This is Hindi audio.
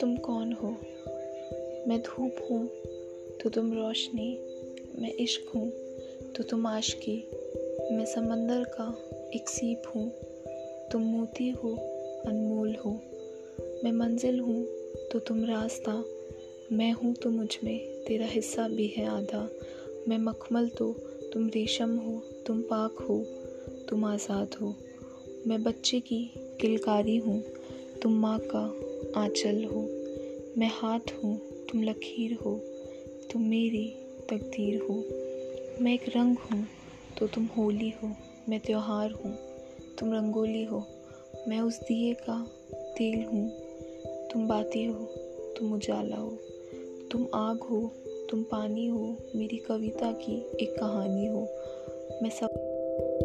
तुम कौन हो? मैं धूप हूँ तो तुम रोशनी। मैं इश्क हूँ तो तुम आशकी। मैं समंदर का एक सीप हूँ, तुम मोती हो, अनमोल हो। मैं मंजिल हूँ तो तुम रास्ता। मैं हूँ तो मुझमें तेरा हिस्सा भी है आधा। मैं मखमल तो तुम रेशम हो, तुम पाक हो, तुम आज़ाद हो। मैं बच्चे की किलकारी हूँ तुम माँ का आंचल हो। मैं हाथ हूँ, तुम लकीर हो, तुम मेरी तकदीर हो। मैं एक रंग हूँ तो तुम होली हो। मैं त्यौहार हूँ, तुम रंगोली हो। मैं उस दिए का तेल हूँ, तुम बाती हो, तुम उजाला हो। तुम आग हो, तुम पानी हो, मेरी कविता की एक कहानी हो। मैं सब